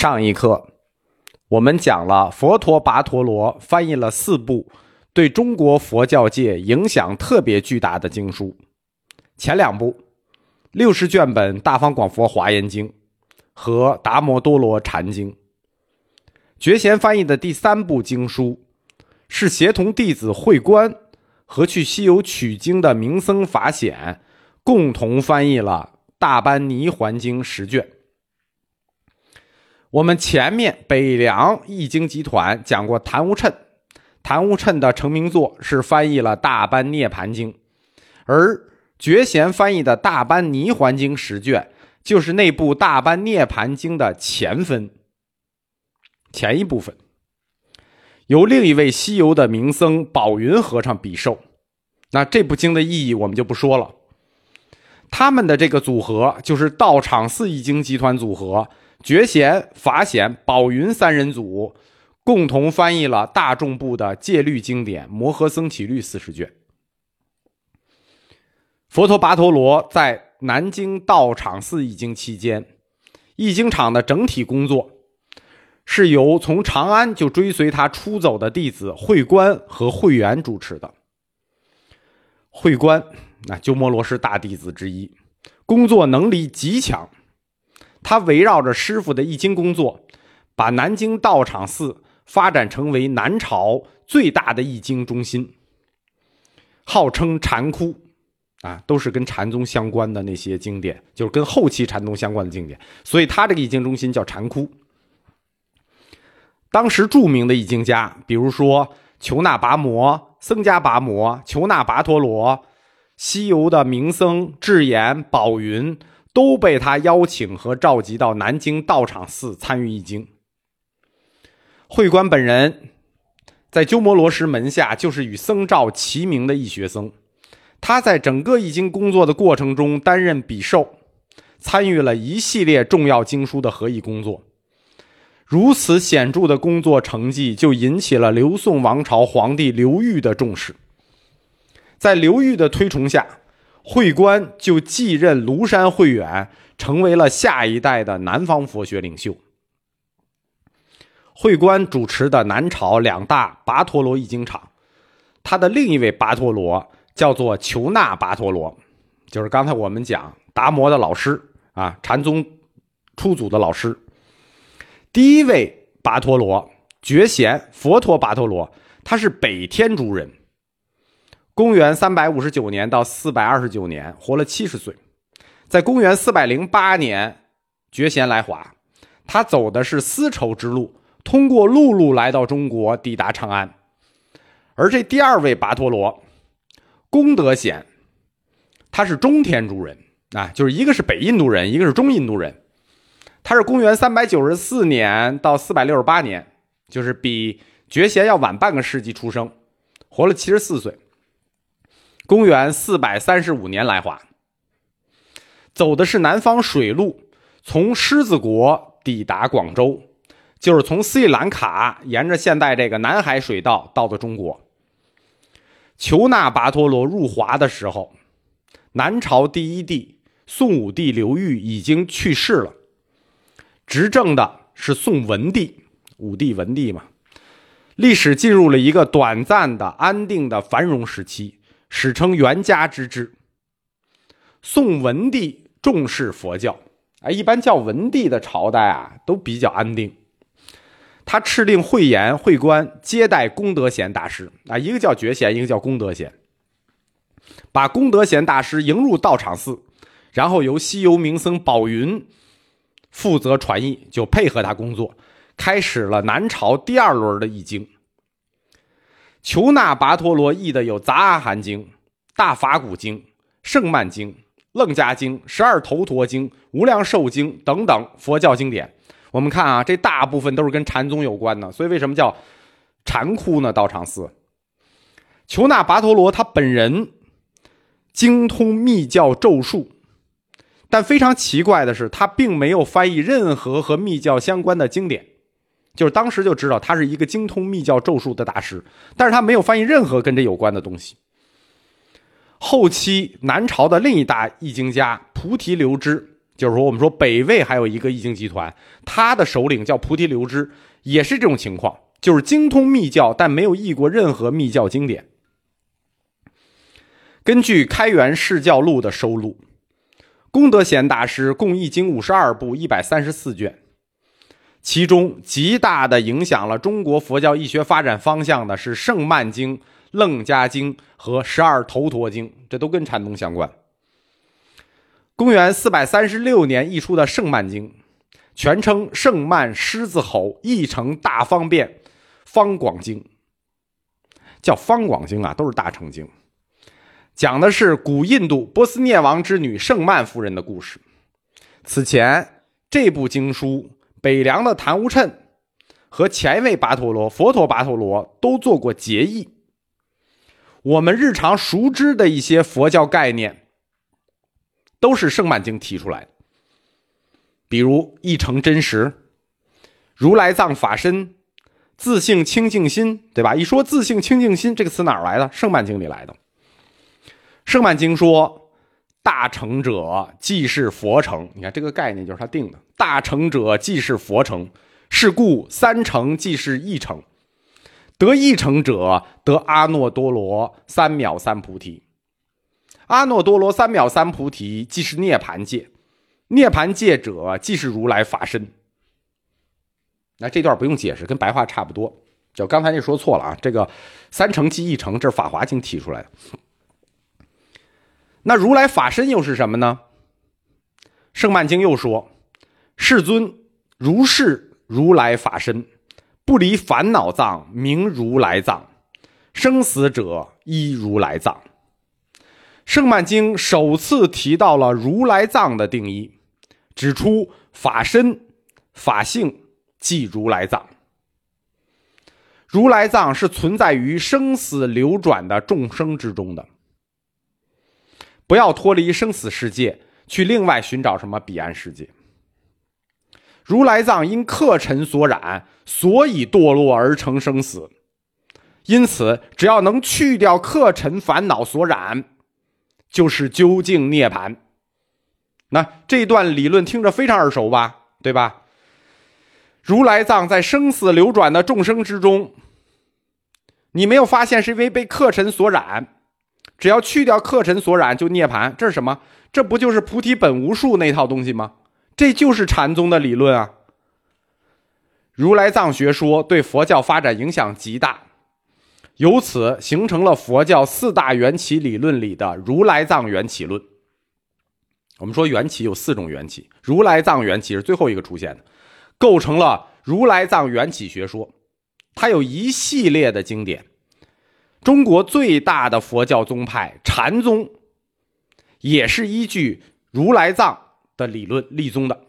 上一课我们讲了佛陀跋陀罗翻译了四部对中国佛教界影响特别巨大的经书，前两部六十卷本《大方广佛华严经》和《达摩多罗禅经》，觉贤翻译的第三部经书是协同弟子慧观和去西游取经的明僧法显共同翻译了《大般泥环经》十卷。我们前面北凉译经集团讲过谭无谶，谭无谶的成名作是翻译了《大般涅盘经》，而觉贤翻译的《大般泥环经》十卷，就是那部《大般涅盘经》的前分，前一部分，由另一位西游的名僧宝云和尚比受。那这部经的意义我们就不说了，他们的这个组合就是道场寺译经集团组合。觉贤、法显、宝云三人组共同翻译了大众部的戒律经典《摩诃僧祇律》四十卷。佛陀跋陀罗在南京道场寺译经期间，译经场的整体工作是由从长安就追随他出走的弟子慧观和慧圆主持的。慧观，那鸠摩罗什大弟子之一，工作能力极强。他围绕着师傅的易经工作，把南京道场寺发展成为南朝最大的易经中心，号称禅窟，啊，都是跟禅宗相关的那些经典，就是跟后期禅宗相关的经典，所以他这个易经中心叫禅窟。当时著名的易经家，比如说求那跋摩、僧伽跋摩、求那跋陀罗、西游的名僧智言、宝云。都被他邀请和召集到南京道场寺参与译经。慧观本人在鸠摩罗什门下就是与僧肇齐名的义学僧，他在整个译经工作的过程中担任笔受，参与了一系列重要经书的合译工作。如此显著的工作成绩，就引起了刘宋王朝皇帝刘裕的重视。在刘裕的推崇下。慧观就继任庐山慧远，成为了下一代的南方佛学领袖。慧观主持的南朝两大跋陀罗译经场，他的另一位跋陀罗叫做求那跋陀罗，就是刚才我们讲达摩的老师啊，禅宗初祖的老师。第一位跋陀罗觉贤佛陀跋陀罗，他是北天竺人。公元三百五十九年到四百二十九年，活了七十岁。在公元四百零八年，觉贤来华，他走的是丝绸之路，通过陆路来到中国，抵达长安。而这第二位跋陀罗，功德显，他是中天竺人啊，就是一个是北印度人，一个是中印度人。他是公元三百九十四年到四百六十八年，就是比觉贤要晚半个世纪出生，活了七十四岁。公元四百三十五年来华，走的是南方水路，从狮子国抵达广州，就是从斯里兰卡沿着现在这个南海水道到的中国。求那跋陀罗入华的时候，南朝第一帝宋武帝刘裕已经去世了，执政的是宋文帝，武帝文帝嘛，历史进入了一个短暂的安定的繁荣时期。史称元嘉之治。宋文帝重视佛教，啊，一般叫文帝的朝代啊，都比较安定。他敕令慧严、慧观接待功德贤大师，啊，一个叫觉贤，一个叫功德贤，把功德贤大师迎入道场寺，然后由西游名僧宝云负责传译，就配合他工作，开始了南朝第二轮的译经。求那跋陀罗译的有《杂阿含经》《大法鼓经》《圣曼经》《楞伽经》《十二头陀经》《无量寿经》等等佛教经典。我们看啊，这大部分都是跟禅宗有关的，所以为什么叫禅窟呢？道场寺。求那跋陀罗他本人精通密教咒术，但非常奇怪的是，他并没有翻译任何和密教相关的经典。就是当时就知道他是一个精通密教咒术的大师，但是他没有翻译任何跟这有关的东西。后期南朝的另一大译经家菩提流支就是说，我们说北魏还有一个易经集团，他的首领叫菩提流支，也是这种情况，就是精通密教，但没有译过任何密教经典。根据《开元释教录》的收录，功德贤大师共译经五十二部，一百三十四卷。其中极大的影响了中国佛教医学发展方向的是《圣曼经》《楞伽经》和《十二头陀经》，这都跟禅宗相关。公元四百三十六年译出的《圣曼经》，全称《圣曼狮子吼译成大方便方广经》，叫方广经啊，都是大乘经，讲的是古印度波斯涅王之女圣曼夫人的故事。此前这部经书。北凉的昙无谶和前一位跋陀罗佛陀跋陀罗都做过结义。我们日常熟知的一些佛教概念，都是圣曼经提出来的。比如一成真实、如来藏法身、自性清净心，对吧？一说自性清净心这个词哪儿来的？圣曼经里来的。圣曼经说。大成者即是佛成，你看这个概念就是他定的。大成者即是佛成，是故三成即是一成。得一成者得阿耨多罗三藐三菩提。阿耨多罗三藐三菩提即是涅盘界，涅盘界者即是如来法身。那这段不用解释，跟白话差不多。就刚才那说错了啊，这个三成即一成，这是《法华经》提出来的。那如来法身又是什么呢？圣曼经又说：“世尊，如是如来法身，不离烦恼藏，名如来藏；生死者依如来藏。”圣曼经首次提到了如来藏的定义，指出法身、法性即如来藏。如来藏是存在于生死流转的众生之中的。不要脱离生死世界，去另外寻找什么彼岸世界。如来藏因客尘所染，所以堕落而成生死。因此，只要能去掉客尘烦恼所染，就是究竟涅槃。那这段理论听着非常耳熟吧？对吧？如来藏在生死流转的众生之中，你没有发现是因为被客尘所染？只要去掉客尘所染，就涅槃。这是什么？这不就是菩提本无树那套东西吗？这就是禅宗的理论啊。如来藏学说对佛教发展影响极大，由此形成了佛教四大缘起理论里的如来藏缘起论。我们说缘起有四种缘起，如来藏缘起是最后一个出现的，构成了如来藏缘起学说。它有一系列的经典。中国最大的佛教宗派禅宗，也是依据如来藏的理论立宗的。